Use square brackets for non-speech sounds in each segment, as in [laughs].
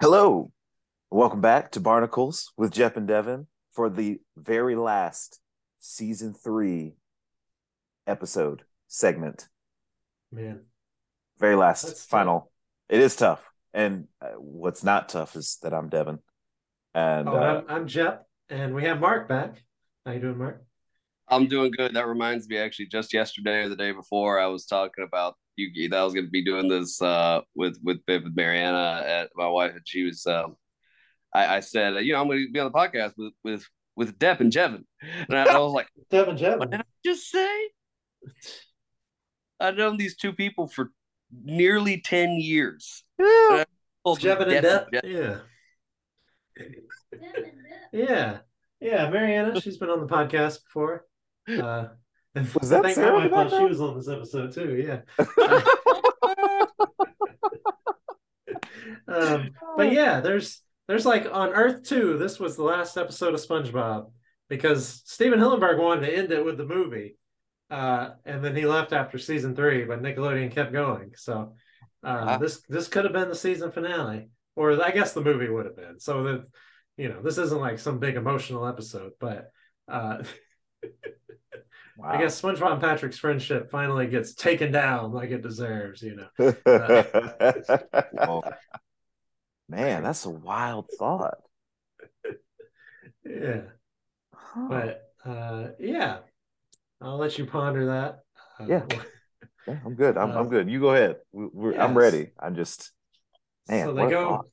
Hello, welcome back to Barnacles with Jeff and Devin for the very last season three episode segment. Man, Very last That's tough. final. It is tough, and uh, what's not tough is that I'm Devin, and oh, uh, I'm, I'm Jep, and we have Mark back. How you doing, Mark? I'm doing good. That reminds me, actually, just yesterday or the day before, I was talking about you. That I was going to be doing this uh, with with with Mariana, at my wife, and she was. Um, I, I said, you know, I'm going to be on the podcast with with with Depp and Jevin, and I, I was like, [laughs] Devin Jep. what did I just say? I've known these two people for nearly ten years. yeah, Told them Jevin and Depp Depp. and Yeah. Yeah. Yeah. Mariana, she's been on the podcast before. Uh, and Was that I Sarah wife thought she was on this episode too. Yeah. [laughs] um, but yeah, there's there's like on Earth 2, this was the last episode of SpongeBob because Stephen Hillenburg wanted to end it with the movie. Uh, and then he left after season three, but Nickelodeon kept going. So uh, Wow. this this could have been the season finale, or I guess the movie would have been. So that you know, this isn't like some big emotional episode, but uh, [laughs] wow. I guess SpongeBob and Patrick's friendship finally gets taken down like it deserves. You know, uh, [laughs] man, that's a wild thought. [laughs] yeah. Huh. But uh, yeah, I'll let you ponder that. Uh, Yeah. [laughs] Yeah, I'm good. I'm, Uh, I'm good. You go ahead. We, we're, I'm ready. I'm just man. so they go. thought.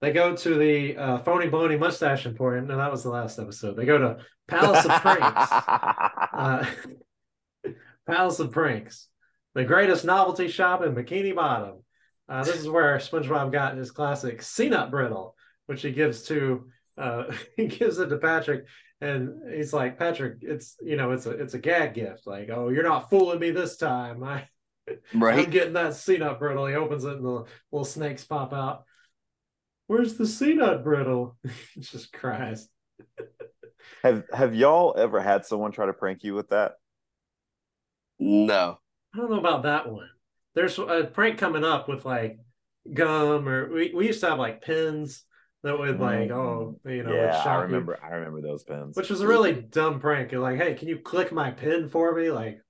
They go to the uh, phony baloney mustache emporium. No, that was the last episode. They go to Palace of Pranks. [laughs] Uh, [laughs] Palace of Pranks, the greatest novelty shop in Bikini Bottom. Uh, this is where SpongeBob got his classic Nut Brittle, which he gives to uh, [laughs] he gives it to Patrick, and he's like, Patrick, it's you know, it's a it's a gag gift. Like, oh, you're not fooling me this time. I Right? I'm getting that nut brittle. He opens it and the little snakes pop out. Where's the C nut brittle? he [laughs] just cries. have Have y'all ever had someone try to prank you with that? No. I don't know about that one. There's a prank coming up with like gum or we, we used to have like pins that would mm. like, oh, you know, would yeah, I shock you. remember. I remember those pins Which was a really dumb prank. You're like, hey, can you click my pin for me? Like,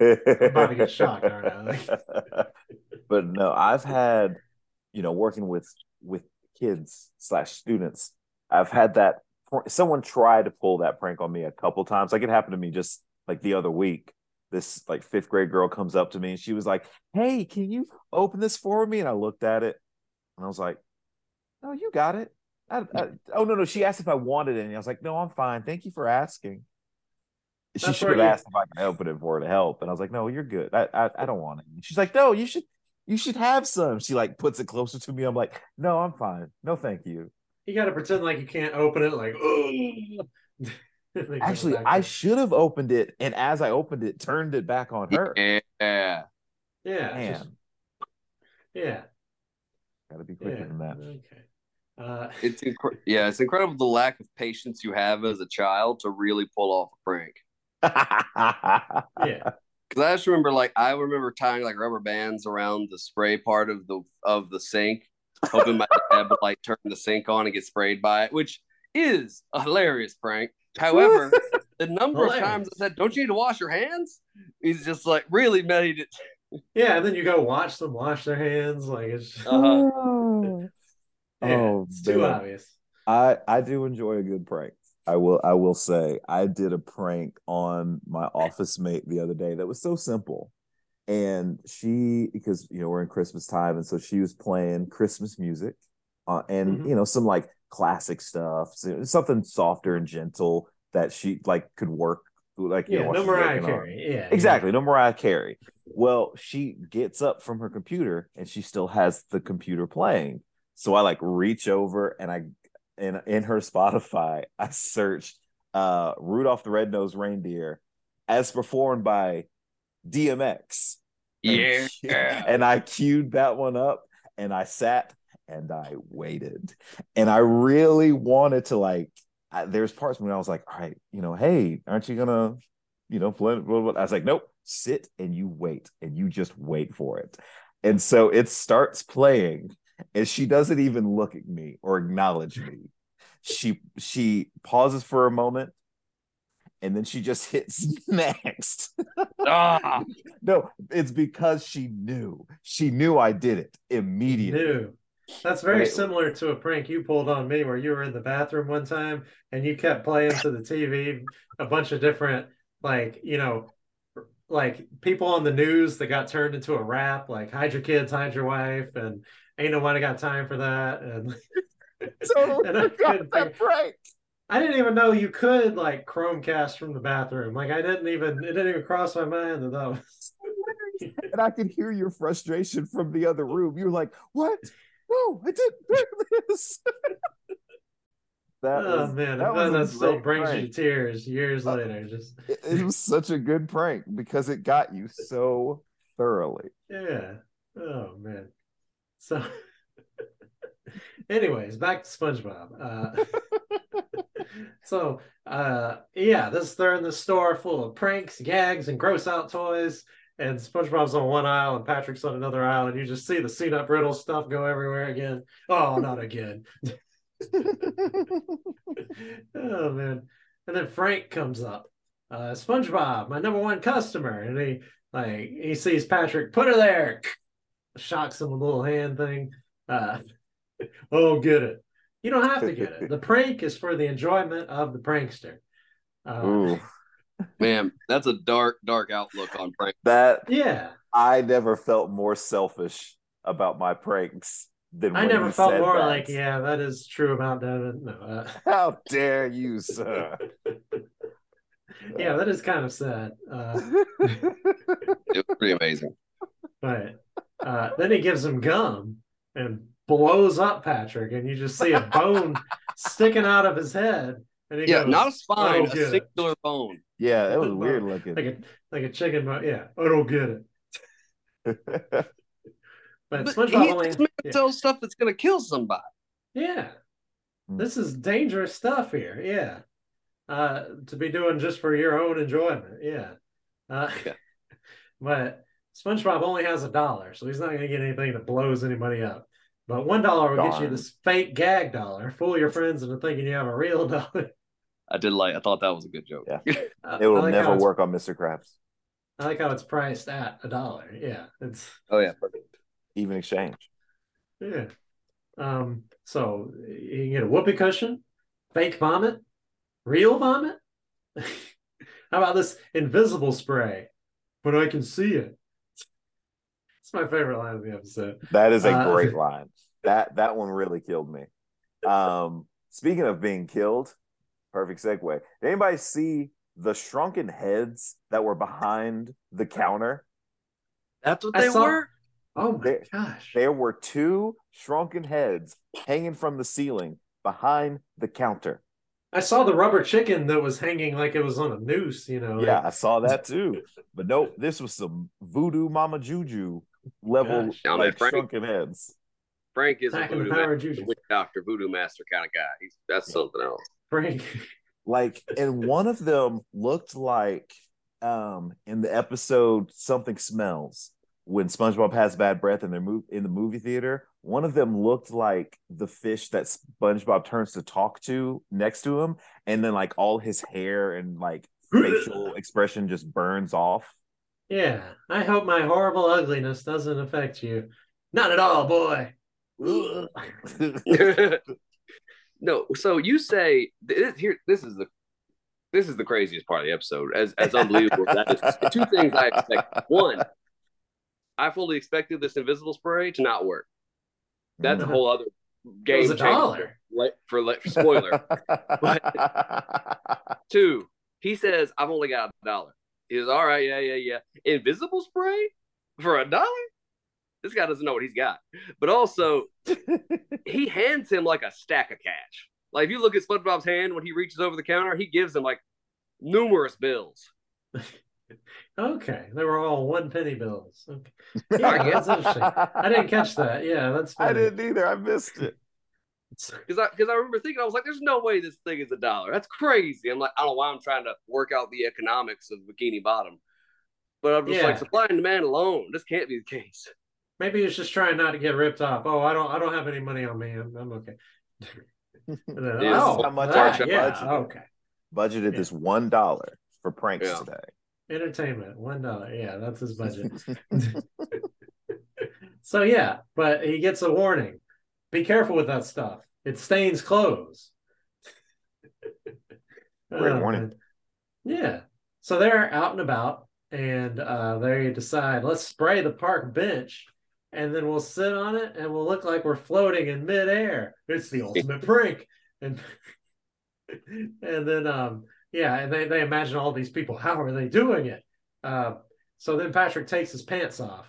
about to get [laughs] shocked, aren't I? Like- [laughs] but no, I've had, you know, working with with kids slash students. I've had that. Someone tried to pull that prank on me a couple times. Like it happened to me just like the other week. This like fifth grade girl comes up to me and she was like, "Hey, can you open this for me?" And I looked at it and I was like, "No, you got it." I, I, oh no, no. She asked if I wanted it, and I was like, "No, I'm fine. Thank you for asking." She That's should have you- asked if I could open it for her to help, and I was like, "No, you're good. I, I, I don't want it." She's like, "No, you should, you should have some." She like puts it closer to me. I'm like, "No, I'm fine. No, thank you." You got to pretend like you can't open it. Like, oh. [laughs] Actually, I should have opened it, and as I opened it, turned it back on her. Yeah. yeah, just- yeah, gotta be quicker yeah. than that. Okay. Uh, [laughs] It's incre- yeah, it's incredible the lack of patience you have as a child to really pull off a prank. yeah. Because I just remember, like, I remember tying like rubber bands around the spray part of the of the sink, hoping my [laughs] dad would like turn the sink on and get sprayed by it, which is a hilarious prank. However, [laughs] the number of times I said, "Don't you need to wash your hands?" He's just like really made it. [laughs] Yeah, and then you go watch them wash their hands. Like it's Uh-huh. oh, yeah, Oh, it's too man. obvious. I I do enjoy a good prank. I will I will say I did a prank on my office mate the other day that was so simple. And she because you know we're in Christmas time and so she was playing Christmas music uh, and Mhm. you know some like classic stuff, so something softer and gentle that she like could work like you Yeah, know while no Mariah on- Carey. Yeah, Exactly, no Mariah Carey. Well, she gets up from her computer and she still has the computer playing. So I like reach over and I in in her Spotify, [laughs] I searched uh Rudolph the Red-Nosed Reindeer as performed by DMX. And- Yeah. [laughs] And I queued that one up and I sat and I waited. And I really wanted to like I, there's parts when I was like, all right, you know, hey, aren't you gonna, you know, play? blah, blah, blah." I was like, nope, sit and you wait and you just wait for it. And so it starts playing, and she doesn't even look at me or acknowledge me. She she pauses for a moment and then she just hits [laughs] next. Ah. [laughs] no, it's because she knew. She knew I did it immediately. Knew. That's very Right. similar to a prank you pulled on me where you were in the bathroom one time and you kept playing to the TV a bunch of different, like, you know, like people on the news that got turned into a rap, like hide your kids, hide your wife, and ain't nobody got time for that. And [laughs] Totally [laughs] And I couldn't that prank. I didn't even know you could like Chromecast from the bathroom. Like I didn't even it didn't even cross my mind that that was [laughs] And I could hear your frustration from the other room. You were like, "What? No, I didn't do this." that oh was man, that was that still brings you prank. to tears years Uh, later. Just it, it was such a good prank because it got you so thoroughly. yeah. Oh man. So [laughs] anyways, back to SpongeBob. Uh [laughs] so uh yeah, this they're in the store full of pranks, gags, and gross out toys. And SpongeBob's on one aisle and Patrick's on another aisle, and you just see the seat up riddle stuff go everywhere again. Oh, not again. [laughs] oh man. And then Frank comes up. Uh SpongeBob, my number one customer. And he like he sees Patrick, put her there. Shocks him with a little hand thing. Uh [laughs] oh get it. You don't have to get it. The [laughs] prank is for the enjoyment of the prankster. Uh, Ooh, [laughs] Man, that's a dark, dark outlook on prank. that yeah. I never felt more selfish about my pranks than I never he felt said more that. like, yeah, that is true about Devin. No, uh, How dare you, sir? yeah, that is kind of sad. Uh, It was pretty amazing. But uh, then he gives him gum and blows up Patrick, and you just see a bone [laughs] sticking out of his head. And he Yeah, goes, not a spine, a get it." singular bone. yeah, that was weird looking. like a like a chicken bone. Yeah, I don't get it. [laughs] But, But SpongeBob he only, just meant to yeah. tell stuff that's gonna kill somebody. yeah, Hmm. this is dangerous stuff here. Yeah, uh, to be doing just for your own enjoyment. Yeah, uh, Yeah. [laughs] but SpongeBob only has a dollar, so he's not going to get anything that blows anybody up. But one dollar will get you this fake gag dollar. Fool your friends into thinking you have a real [laughs] dollar. I did like. I thought that was a good joke. Yeah. [laughs] Uh, it will like never work on Mr. Krabs. I like how it's priced at a dollar. Yeah, it's Oh yeah, perfect. Even exchange. yeah. Um, so you can get a whoopee cushion, fake vomit, real vomit. [laughs] how about this invisible spray? But I can see it. It's my favorite line of the episode. That is a Uh, great line. That that one really killed me. Um, speaking of being killed, perfect segue. Did anybody see the shrunken heads that were behind the counter? That's what I they saw- were. Oh my There- gosh. There were two shrunken heads hanging from the ceiling behind the counter. I saw the rubber chicken that was hanging like it was on a noose, you know. Yeah, like- I saw that too. But nope, this was some voodoo mama juju level Gosh. Yeah, like Frank- shrunken heads. Frank is a Attacking voodoo master, witch doctor, voodoo master kind of guy. He's that's something else. Frank. like and one of them looked like um in the episode something smells when spongebob has bad breath and they're move in the movie theater one of them looked like the fish that spongebob turns to talk to next to him and then like all his hair and like [laughs] facial expression just burns off Yeah. I hope my horrible ugliness doesn't affect you. Not at all, boy. [laughs] no, so you say th- here. This is the this is the craziest part of the episode. As as unbelievable that is. [laughs] Two things I expect. One, I fully expected this invisible spray to not work. That's a Mhm. whole other game changer dollar. For, for, for spoiler. [laughs] Two, he says, I've only got a dollar. He says, All right, yeah, yeah, yeah. Invisible spray for a dollar? This guy doesn't know what he's got. But also, [laughs] he hands him like a stack of cash. Like if you look at SpongeBob's hand when he reaches over the counter, he gives him like numerous bills. [laughs] Okay. They were all one penny bills. Okay. [laughs] Yeah, that's interesting. I didn't catch that. Yeah, that's funny. I didn't either. I missed it. [laughs] Because I because I remember thinking, I was like, there's no way this thing is a dollar. That's crazy. I'm like, I don't know why I'm trying to work out the economics of Bikini Bottom. But I'm just Yeah. like, supply and demand alone. This can't be the case. Maybe he was just trying not to get ripped off. Oh, I don't I don't have any money on me. I'm, I'm okay. [laughs] Then, Yeah, oh, how much that, our yeah, budget. okay. Budgeted Yeah. this one dollar for pranks Yeah. today. Entertainment, one dollar. Yeah, that's his budget. [laughs] so yeah, but he gets a warning. Be careful with that stuff. It stains clothes. [laughs] Great warning. man. Yeah. So they're out and about and uh, they decide, let's spray the park bench and then we'll sit on it and we'll look like we're floating in midair. It's the ultimate [laughs] prank. And [laughs] and then um yeah, and they, they imagine all these people. How are they doing it? Uh, so then Patrick takes his pants off.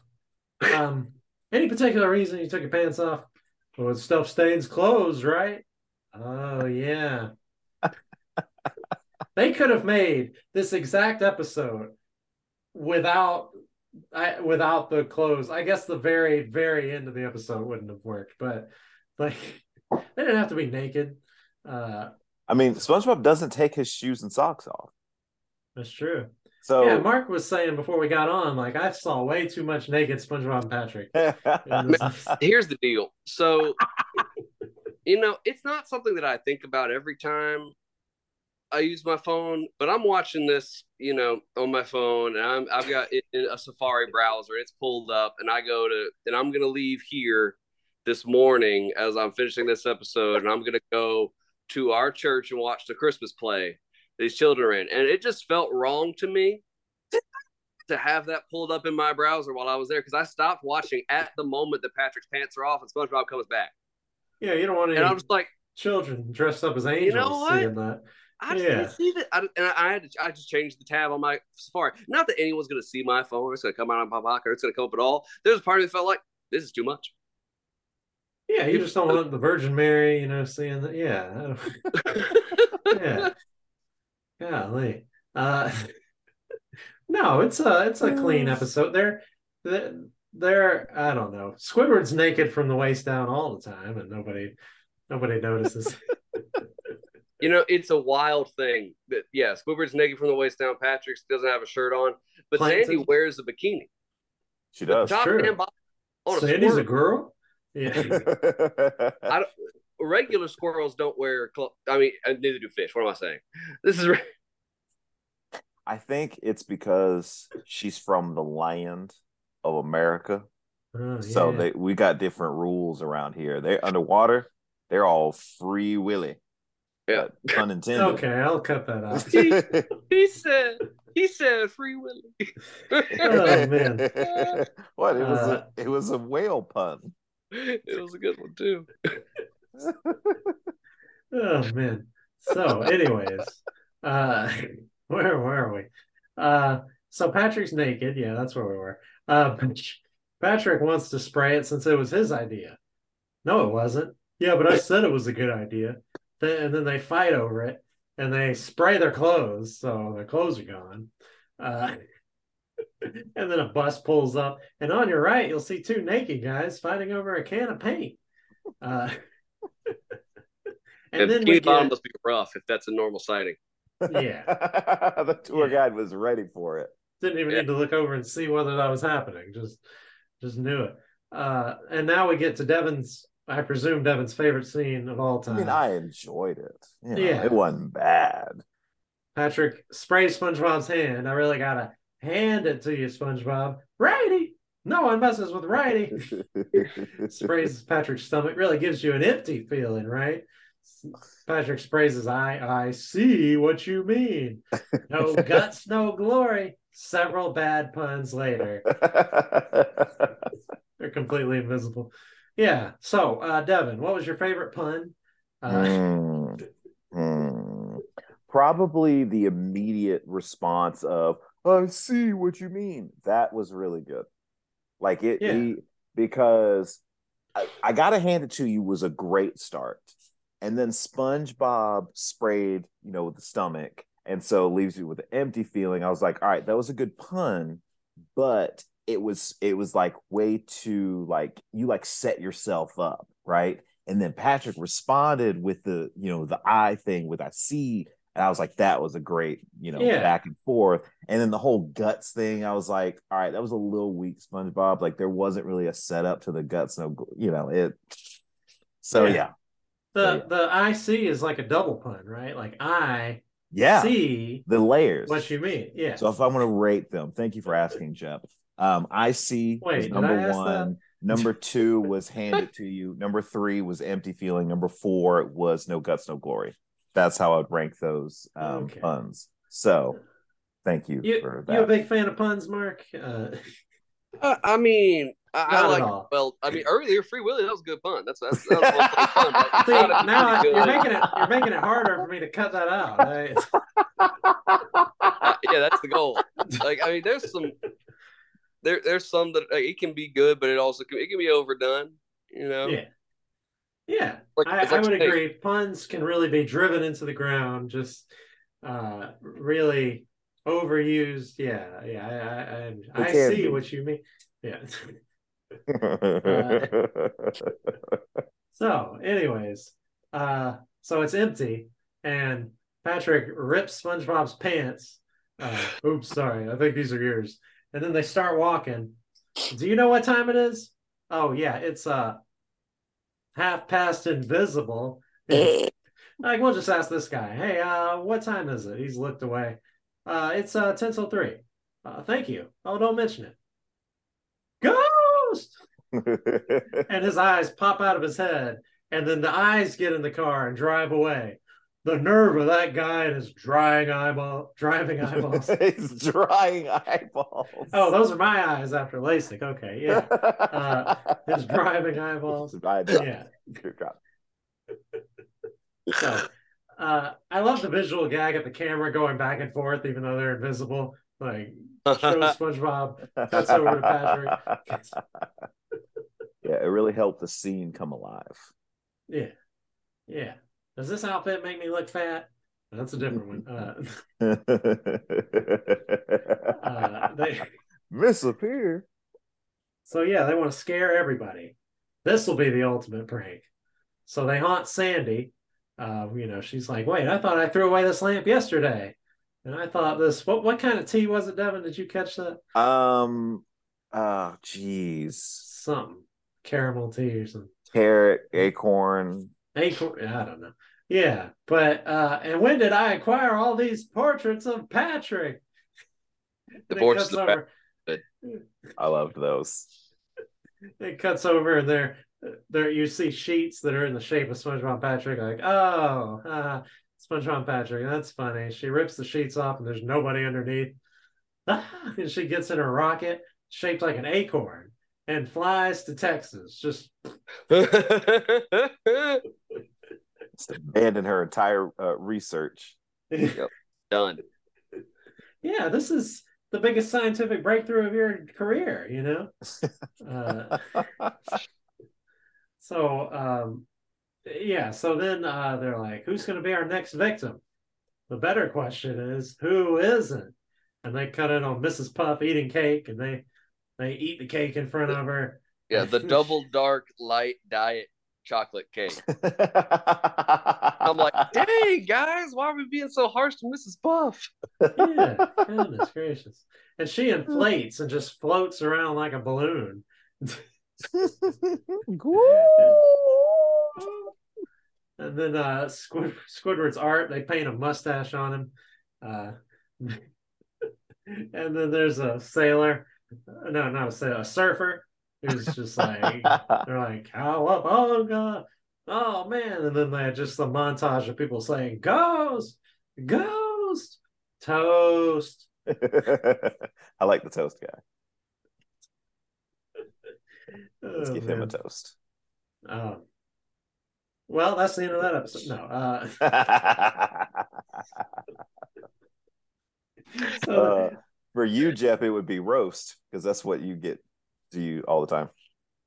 Um, any particular reason you took your pants off? Well, stuff stains clothes, right? Oh yeah. they could have made this exact episode without I, without the clothes. I guess the very very end of the episode wouldn't have worked, but like they didn't have to be naked. Uh, I mean, SpongeBob doesn't take his shoes and socks off. that's true. So yeah, Mark was saying before we got on, like I saw way too much naked SpongeBob and Patrick. [laughs] in this- Here's the deal. So, you know, it's not something that I think about every time I use my phone, but I'm watching this, you know, on my phone, and I'm I've got it in a Safari browser. It's pulled up, and I go to, and I'm gonna leave here this morning as I'm finishing this episode, and I'm gonna go to our church and watch the Christmas play these children are in, and it just felt wrong to me to have that pulled up in my browser while I was there because I stopped watching at the moment that Patrick's pants are off and SpongeBob comes back, yeah, you don't want to. and I'm just like, children dressed up as angels You know what? seeing that. I just Yeah. didn't see that, I, and I had to, I just changed the tab on my Safari. Not that anyone's gonna see my phone, it's gonna come out on my pocket, or it's gonna come up at all. There's a part of me that felt like this is too much. Yeah, you just don't want the Virgin Mary, you know, seeing that. Yeah, [laughs] yeah, golly. Uh, [laughs] no, it's a it's a clean episode. They're they're, they're I don't know. Squidward's naked from the waist down all the time, and nobody nobody notices. [laughs] You know, it's a wild thing that yeah, Squidward's naked from the waist down. Patrick doesn't have a shirt on, but Plankton. Sandy wears a bikini. she does. Top true. and bottom on Sandy's a squirrel. girl. [laughs] Yeah, I don't, regular squirrels don't wear clothes. I mean, and neither do fish. What am I saying? This is I think it's because she's from the land of America. Oh, So they we got different rules around here. They're underwater, they're all free willy. Yeah. But Pun intended. okay. I'll cut that out. [laughs] he said. He said free Willy. Oh, man. [laughs] what? It was Uh, a it was a whale pun. it was a good one too. Oh man. So, anyways, uh [laughs] where were we? Uh so Patrick's naked, yeah, that's where we were. Uh [laughs] Patrick wants to spray it since it was his idea. No, it wasn't. Yeah, but I said it was a good idea. And then they fight over it and they spray their clothes, so their clothes are gone. Uh [laughs] and then a bus pulls up, and on your right, you'll see two naked guys fighting over a can of paint. Uh, [laughs] And, and then the bottom must be rough if that's a normal sighting. yeah, [laughs] the tour Yeah. guide was ready for it. didn't even Yeah. need to look over and see whether that was happening. Just, just knew it. Uh, and now we get to Devin's, I presume Devin's favorite scene of all time. I time. mean, I enjoyed it. You know, Yeah. It wasn't bad. Patrick sprays SpongeBob's hand. I really gotta hand it to you, SpongeBob. Righty, no one messes with righty. [laughs] sprays Patrick's stomach really gives you an empty feeling, right? Patrick sprays his eye. I see what you mean. No guts, no glory. Several bad puns later. [laughs] They're completely invisible. Yeah. So, uh, Devin, what was your favorite pun? Uh. Hmm. Probably the immediate response of "I see what you mean." That was really good. Like it, Yeah. he- because I, I gotta hand it to you was a great start, and then SpongeBob sprayed, you know, with the stomach, and so leaves you with an empty feeling. I was like, all right, that was a good pun, but it was it was like way too like you like set yourself up right and then patrick responded with the you know the eye thing with i see And I was like, that was a great, you know, Yeah. back and forth. And then the whole guts thing, I was like, all right, that was a little weak, SpongeBob. Like there wasn't really a setup to the guts, no, you know, it. So Yeah. yeah, The the I see is like a double pun, right? Like I yeah, see the layers. what you mean. Yeah. So if I'm going to rate them, thank you for asking, Jeff. Um, I see Wait, number I one. Number two was hand it to you. Number three was empty feeling. Number four was no guts, no glory. That's how I'd rank those um, Okay. puns. So thank you, you for that. you a big fan of puns, Mark? Uh, Uh, I mean, I, I like. all. Well, I mean, earlier Free Willy that was a good pun. That's that's that was one funny pun. but it's [laughs] see, now pretty you're good. making it you're making it harder for me to cut that out. I- [laughs] Uh, yeah, that's the goal. Like, I mean, there's some there there's some that like, it can be good, but it also can, it can be overdone. You know, yeah, yeah. like I, I would agree. Puns can really be driven into the ground, just uh, really overused. Yeah, yeah. I I, I, see what you mean. Yeah. [laughs] So, anyways, uh, so it's empty, and Patrick rips SpongeBob's pants. Uh, oops, sorry, I think these are yours. And then they start walking. Do you know what time it is? Oh yeah, it's uh half past invisible. [laughs] like we'll just ask this guy, hey, uh, what time is it? He's looked away. Uh, it's uh ten till three. Uh, thank you. Oh, don't mention it. Ghost [laughs] and his eyes pop out of his head, and then the eyes get in the car and drive away. The nerve of that guy and his drying eyeball, driving [laughs] eyeballs. He's drying eyeballs. oh, those are my eyes after LASIK. Okay, yeah, [laughs] uh, his driving eyeballs. Yeah. Drop. So, uh, I love the visual gag at the camera going back and forth, even though they're invisible. Like shows [laughs] SpongeBob. Cuts over to Patrick. yeah, it really helped the scene come alive. Yeah, yeah. Does this outfit make me look fat? That's a different one. Uh, [laughs] uh, they, Disappear. So yeah, they want to scare everybody. This will be the ultimate prank. So they haunt Sandy. Uh, you know, she's like, "Wait, I thought I threw away this lamp yesterday, and I thought this. What what kind of tea was it, Devin? Did you catch that? Um. Oh, jeez. Something caramel tea or something. Carrot, acorn. Acorn. I don't know. Yeah, but uh, and when did I acquire all these portraits of Patrick? The portraits of over- I loved those. [laughs] it cuts over there there you see sheets that are in the shape of SpongeBob Patrick like oh uh, SpongeBob Patrick that's funny she rips the sheets off and there's nobody underneath [laughs] and she gets in a rocket shaped like an acorn and flies to Texas just Just abandoned her entire uh, research. [laughs] Done. yeah this is the biggest scientific breakthrough of your career you know [laughs] uh, So um yeah, so then uh they're like, who's gonna be our next victim? The better question is who isn't? And they cut in on Mrs. Puff eating cake and they they eat the cake in front of her. Yeah, the [laughs] double dark light diet chocolate cake. I'm [laughs] I'm like, dang guys, why are we being so harsh to Mrs. Puff? Yeah, [laughs] goodness gracious. And she inflates and just floats around like a balloon. And then uh Squid, Squidward's art, they paint a mustache on him. Uh and then there's a sailor. No, not a sailor, a surfer who's just like [laughs] they're like, Cowabunga. Oh man. And then they had just the montage of people saying, Ghost, Ghost, Toast. [laughs] I like the toast guy. [laughs] Let's Oh, give him a toast. Um, well, that's the end of that episode. No. Uh, so Uh, for you, Jeff, it would be roast because that's what you get to you all the time.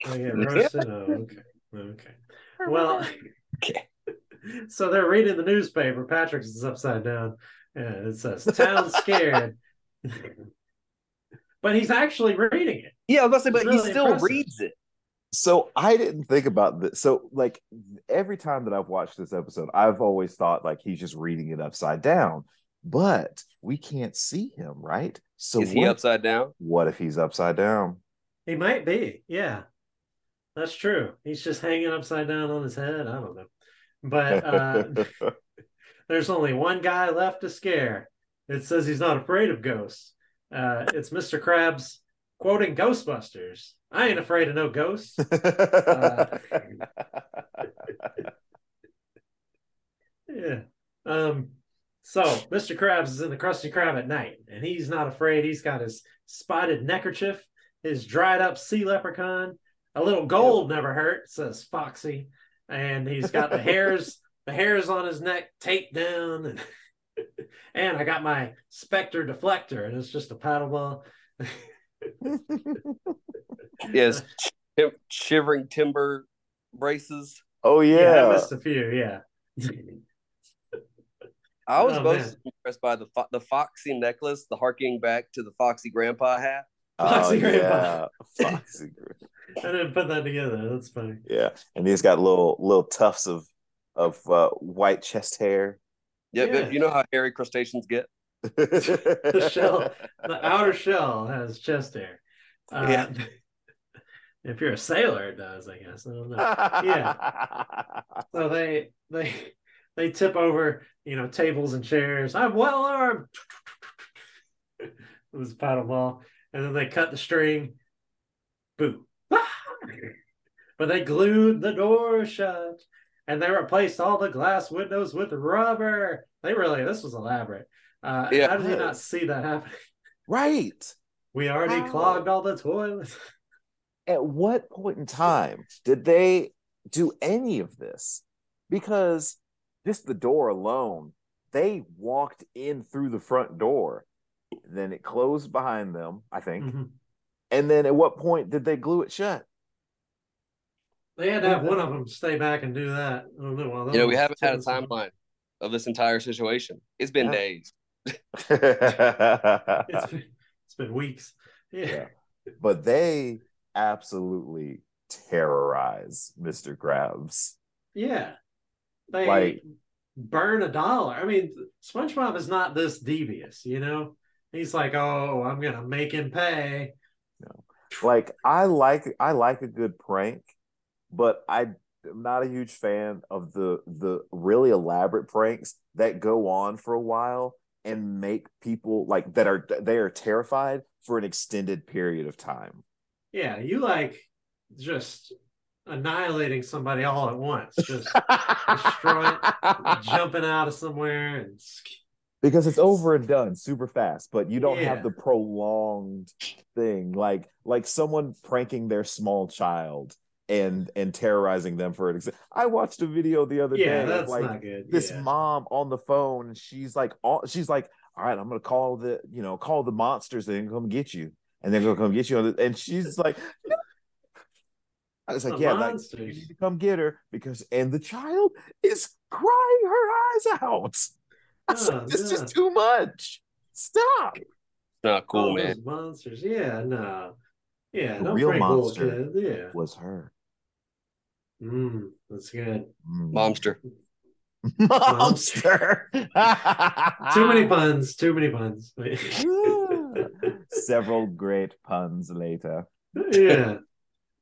I get roasted. Oh, [laughs] uh, okay. Okay. Well, Okay. [laughs] so they're reading the newspaper. Patrick's is upside down, and it says "Town scared," [laughs] but he's actually reading it. Yeah, I was about to say, but It's he still impressive. reads it. So I didn't think about this. So like every time that I've watched this episode, I've always thought like he's just reading it upside down. But we can't see him, right? So Is he upside down? what if he's upside down? He might be. Yeah. That's true. He's just hanging upside down on his head. I don't know. But uh, [laughs] there's only one guy left to scare. It says he's not afraid of ghosts. Uh, it's Mr. Krabs quoting Ghostbusters. I ain't afraid of no ghosts. [laughs] Uh, [laughs] Yeah. Um, so Mr. Krabs is in the Krusty Krab at night, and he's not afraid. He's got his spotted neckerchief, his dried up sea leprechaun, a little gold never hurt, says Foxy, and he's got the hairs, [laughs] the hairs on his neck taped down, and [laughs] and I got my Spectre deflector, and it's just a paddle ball. [laughs] Yes, Tim- shivering timber braces. oh yeah, yeah. I missed a few. Yeah. I was Oh, most man. impressed by the fo- the foxy necklace, the harking back to the foxy grandpa hat. oh Foxy yeah. Foxy [laughs] Grandpa. I didn't put that together. That's funny. Yeah. And he's got little little tufts of of uh, white chest hair. Yeah, Yeah. but you know how hairy crustaceans get. [laughs] The shell, the [laughs] outer shell has chest hair. Uh, Yeah. If you're a sailor, it does, I guess. I don't know. Yeah. So they they they tip over, you know, tables and chairs. I'm well armed. [laughs] It was a paddle ball, and then they cut the string. Boo! [laughs] but they glued the door shut, and they replaced all the glass windows with rubber. They really this was elaborate. Uh, Yeah. How did you not see that happening? right. We already How? clogged all the toilets. [laughs] At what point in time did they do any of this? Because just the door alone, they walked in through the front door. Then it closed behind them, I think. Mhm. And then at what point did they glue it shut? They had to have one of them stay back and do that. I don't know. while You know, we haven't had a timeline of this entire situation. It's been Yeah. days. [laughs] It's been, it's been weeks. Yeah. Yeah. but they absolutely terrorize Mr. Krabs. Yeah. They Like- burn a dollar. I mean, SpongeBob is not this devious, you know? He's like, oh, I'm going to make him pay. Like I like I like a good prank, but I am not a huge fan of the the really elaborate pranks that go on for a while and make people like that are they are terrified for an extended period of time. Yeah. You like just annihilating somebody all at once, [laughs] just Destroy jumping out of somewhere and because it's over and done super fast but you don't Yeah. have the prolonged thing like like someone pranking their small child and and terrorizing them for an example i watched a video the other yeah, day of like not good. this yeah. mom on the phone she's like all she's like all right i'm gonna call the you know call the monsters they're come get you and they're gonna come get you and she's like. I was like, The yeah, like, you need to come get her because, and the child is crying her eyes out. [laughs] I was Oh, like, this is yeah. just too much. Stop. Not cool, All man. monsters. Yeah, no. Yeah, The don't real monster. kids. Yeah. Was her Mm, that's good. Mm. Momster. monster? [laughs] Too many puns. Too many puns. [laughs] Several great puns later. yeah.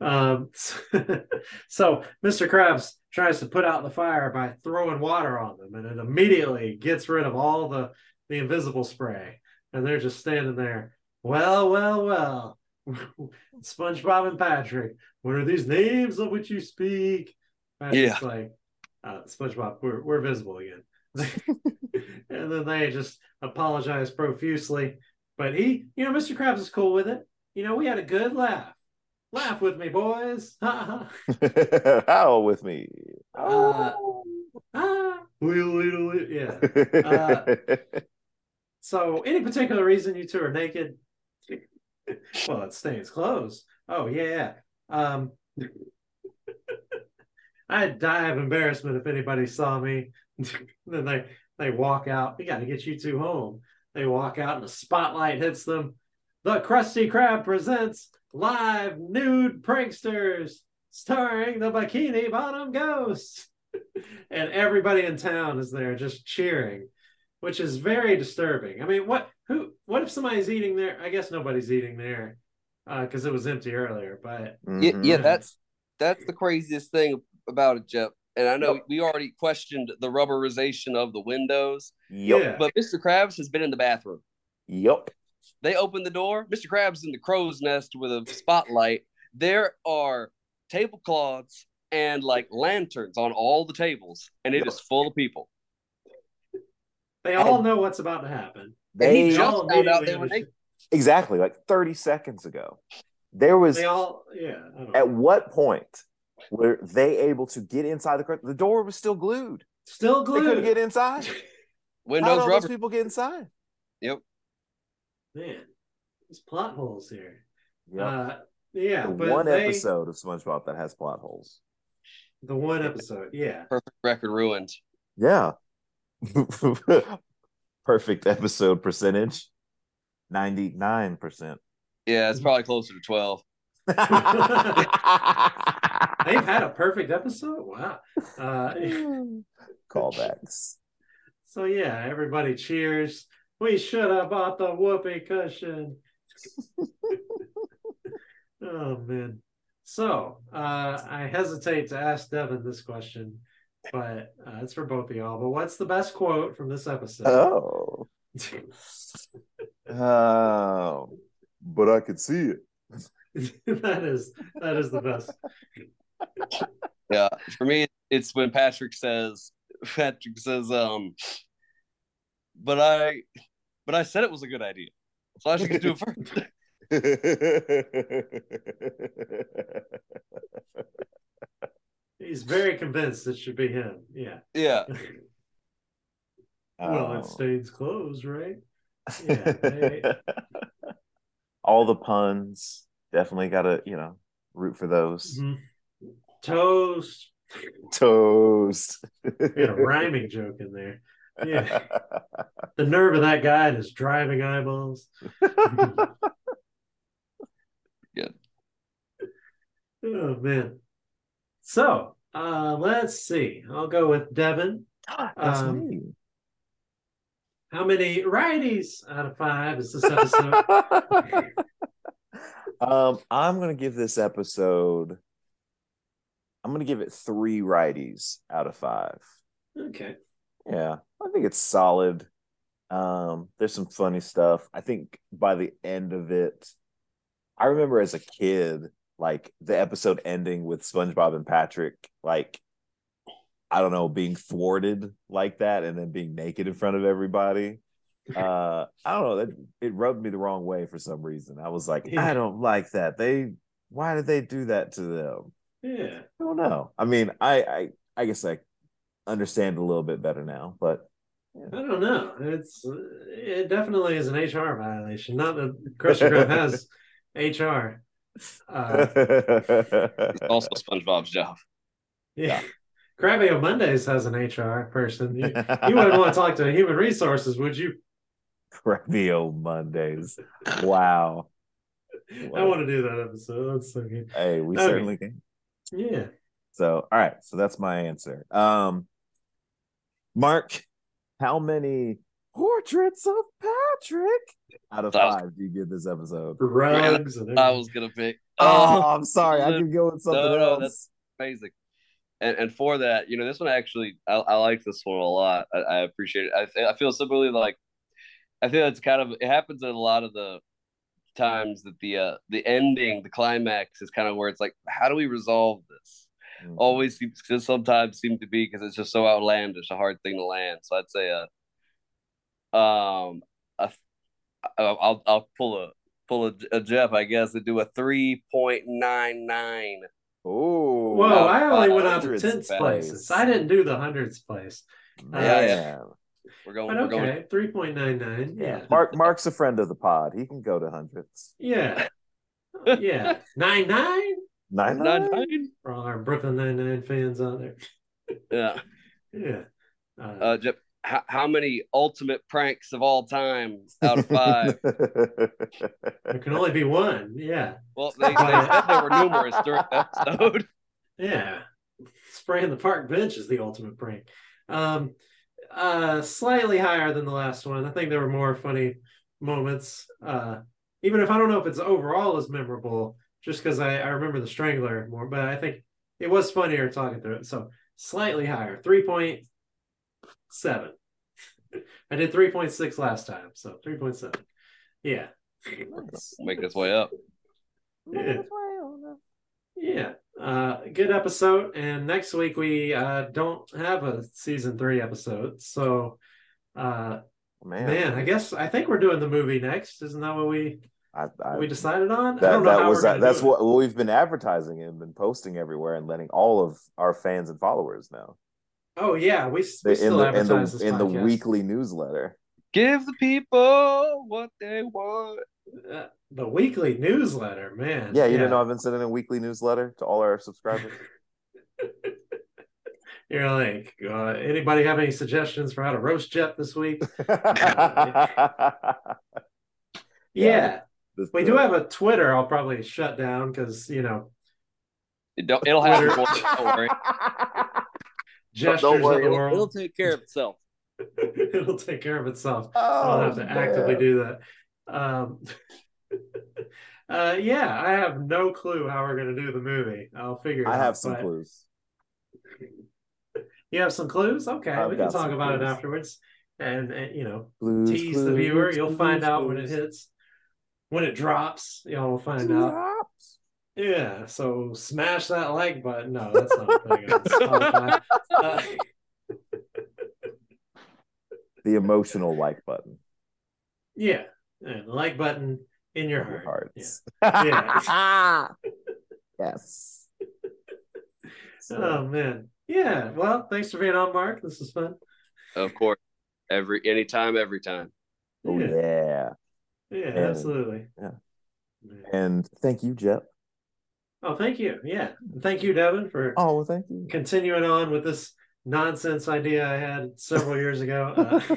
Um, [laughs] so Mr. Krabs tries to put out the fire by throwing water on them, and it immediately gets rid of all the the invisible spray, and they're just standing there. Well, well, well. [laughs] SpongeBob and Patrick, what are these names of which you speak? Patrick's like, uh, SpongeBob, we're we're visible again. [laughs] and then they just apologize profusely. But he, you know, Mr. Krabs is cool with it. You know, we had a good laugh. Laugh with me, boys. [laughs] Howl with me. Uh, Ah, wheel. Yeah. [laughs] uh, So, any particular reason you two are naked? [laughs] well, it stains clothes. Oh yeah. Um, I'd die of embarrassment if anybody saw me. then they they walk out. We got to get you two home. They walk out, and the spotlight hits them. The Krusty Krab presents live nude pranksters. starring the Bikini Bottom Ghost. [laughs] and everybody in town is there just cheering, which is very disturbing. I mean, what who what if somebody's eating there? I guess nobody's eating there because uh, it was empty earlier. But mm-hmm. yeah, yeah, that's that's the craziest thing about it, Jeff. And I know yep. we already questioned the rubberization of the windows. Yep. But Mr. Krabs has been in the bathroom. Yep. They open the door. Mr. Krabs in the crow's nest with a spotlight. There are tablecloths and like lanterns on all the tables, and it yep. is full of people. They all and know what's about to happen. They just found out they were naked. Exactly, like 30 seconds ago. There was they all yeah. At what point were they able to get inside the car? The door was still glued. Still glued. They couldn't get inside. [laughs] Windows How rubber. Those people get inside. Yep. Man, there's plot holes here. Yep. Uh, yeah, the but one they, episode of SpongeBob that has plot holes. The one episode, yeah. Perfect record ruined. Yeah. [laughs] Perfect episode percentage. 99%. Yeah, it's probably closer to 12. [laughs] They've had a perfect episode. Wow. Uh, [laughs] Callbacks. So yeah, everybody cheers. We should have bought the whoopee cushion. [laughs] oh man. So uh, I hesitate to ask Devin this question, but uh, it's for both of y'all. But what's the best quote from this episode? Oh. Oh, [laughs] but I could see it. [laughs] that is that is the best. Yeah, for me, it's when Patrick says Patrick says, um, but I, but I said it was a good idea, so I should do it first. [laughs] He's very convinced it should be him. Yeah. Yeah. well, it oh. stains clothes, right? Yeah. They... [laughs] All the puns. Definitely got to, you know, root for those. Mm-hmm. Toast. Toast. we had a [laughs] rhyming joke in there. Yeah. [laughs] the nerve of that guy and his driving eyeballs. [laughs] Good. Oh man. So uh let's see. I'll go with Devin. That's um, me. How many righties out of five is this episode? [laughs] um, I'm gonna give this episode. I'm gonna give it three righties out of five. Okay. Yeah, I think it's solid. Um, there's some funny stuff. I think by the end of it, I remember as a kid, like the episode ending with SpongeBob and Patrick, like I don't know, being thwarted like that and then being naked in front of everybody. [laughs] Uh, I don't know. That it rubbed me the wrong way for some reason. I was like, yeah. I don't like that. They why did they do that to them? Yeah. I don't know. I mean, I I, I guess I understand a little bit better now, but yeah. I don't know. It's it definitely is an HR violation. Not that Krusty Krab has HR. Uh, also SpongeBob's job. Yeah. yeah. Krabby Mondays has an HR person. You, you wouldn't [laughs] want to talk to human resources, would you? Krabby Mondays. Wow. I want to do that episode. That's so good. Hey, we okay. certainly can. Yeah. So, all right. So that's my answer. Um, Mark, how many portraits of Patrick out of five do you give this episode? Rugs. I was gonna pick. Oh, I'm sorry. I can go with something no, no, else. That's amazing and, and for that, you know, this one actually, I, I like this one a lot. I, I appreciate it. I, I feel similarly like, I feel that's kind of, it happens in a lot of the times that the, uh, the ending, the climax is kind of where it's like, how do we resolve this? Mm-hmm. Always seems, just sometimes seem to be because it's just so outlandish, a hard thing to land. So I'd say, a um, a, I'll, I'll pull a, pull a, a Jeff, I guess, and do a 3.99 Oh, whoa! I only went out to tenth places. I didn't do the hundreds place. Uh, yeah, yeah. We're going. But we're okay, three point nine nine. Yeah. Mark. Mark's a friend of the pod. He can go to hundreds. Yeah. [laughs] yeah. Nine nine. Nine nine. nine. For all our Brooklyn Nine Nine fans out there. [laughs] yeah. Yeah. Uh, uh, how, how many ultimate pranks of all time out of five? [laughs] there can only be one. Yeah. Well, they, they said there were numerous during the episode. [laughs] Yeah, spraying the park bench is the ultimate prank. Um, uh, slightly higher than the last one. I think there were more funny moments. Uh, even if I don't know if it's overall as memorable, just because I, I remember the Strangler more, but I think it was funnier talking through it. So slightly higher, three point seven. [laughs] I did three point six last time, so three point seven. Yeah, Make its way up. Yeah. yeah. Uh, good episode. And next week we uh, don't have a season three episode, so uh, Man, man, I guess I think we're doing the movie next. Isn't that what we I, I, we decided on? I that, don't know that how was that, that's do it. what we've been advertising and been posting everywhere and letting all of our fans and followers know. Oh yeah, we, we They- in still the in advertise the this in the weekly newsletter. Give the people what they want. Uh, the weekly newsletter, man. Yeah, you didn't know I've been sending a weekly newsletter to all our subscribers. [laughs] [laughs] You're like, uh, anybody have any suggestions for how to roast Jep this week? [laughs] Yeah, This- we do have a Twitter. I'll probably shut down because you know It don't, it'll happen. Twitter. for you, Don't worry. [laughs] gestures worry, of the it'll- world. It'll take care of itself. [laughs] It'll take care of itself. Oh, I'll have to actively do that. Um, [laughs] uh, yeah, I have no clue how we're gonna do the movie. I'll figure. It I out, have some but- clues. You have some clues? Okay, I've we can talk some about it afterwards, and, and you know, Clues, tease the clues, viewer. You'll clues, find out when it hits, when it drops. Y'all will find out. Drops. Yeah, so smash that like button. No, that's not a thing on Spotify. Uh, [laughs] The emotional like button. yeah, yeah, the like button in your of your heart. hearts. Yeah. [laughs] [laughs] yes. So, Oh man. Yeah. Well, thanks for being on, Mark. This is fun. Of course. Every anytime, every time. oh yeah. yeah. Yeah, And- absolutely. yeah. Yeah. And thank you, Jep. Oh, thank you. Yeah. Thank you, Devin, for Oh, thank you. continuing on with this nonsense idea I had several years ago. [laughs]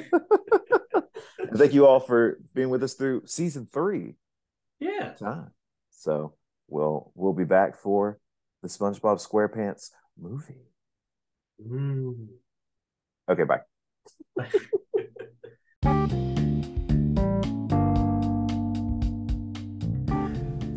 Uh, thank you all for being with us through season three. yeah. Time. So we'll we'll be back for the SpongeBob SquarePants movie. Mm. Okay, bye. [laughs]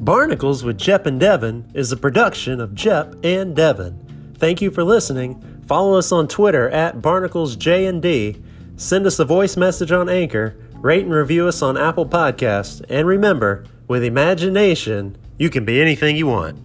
Barnacles with Jep and Devin is a production of Jep and Devin. Thank you for listening. Follow us on Twitter at BarnaclesJD. Send us a voice message on Anchor. Rate and review us on Apple Podcasts. And remember, with imagination, you can be anything you want.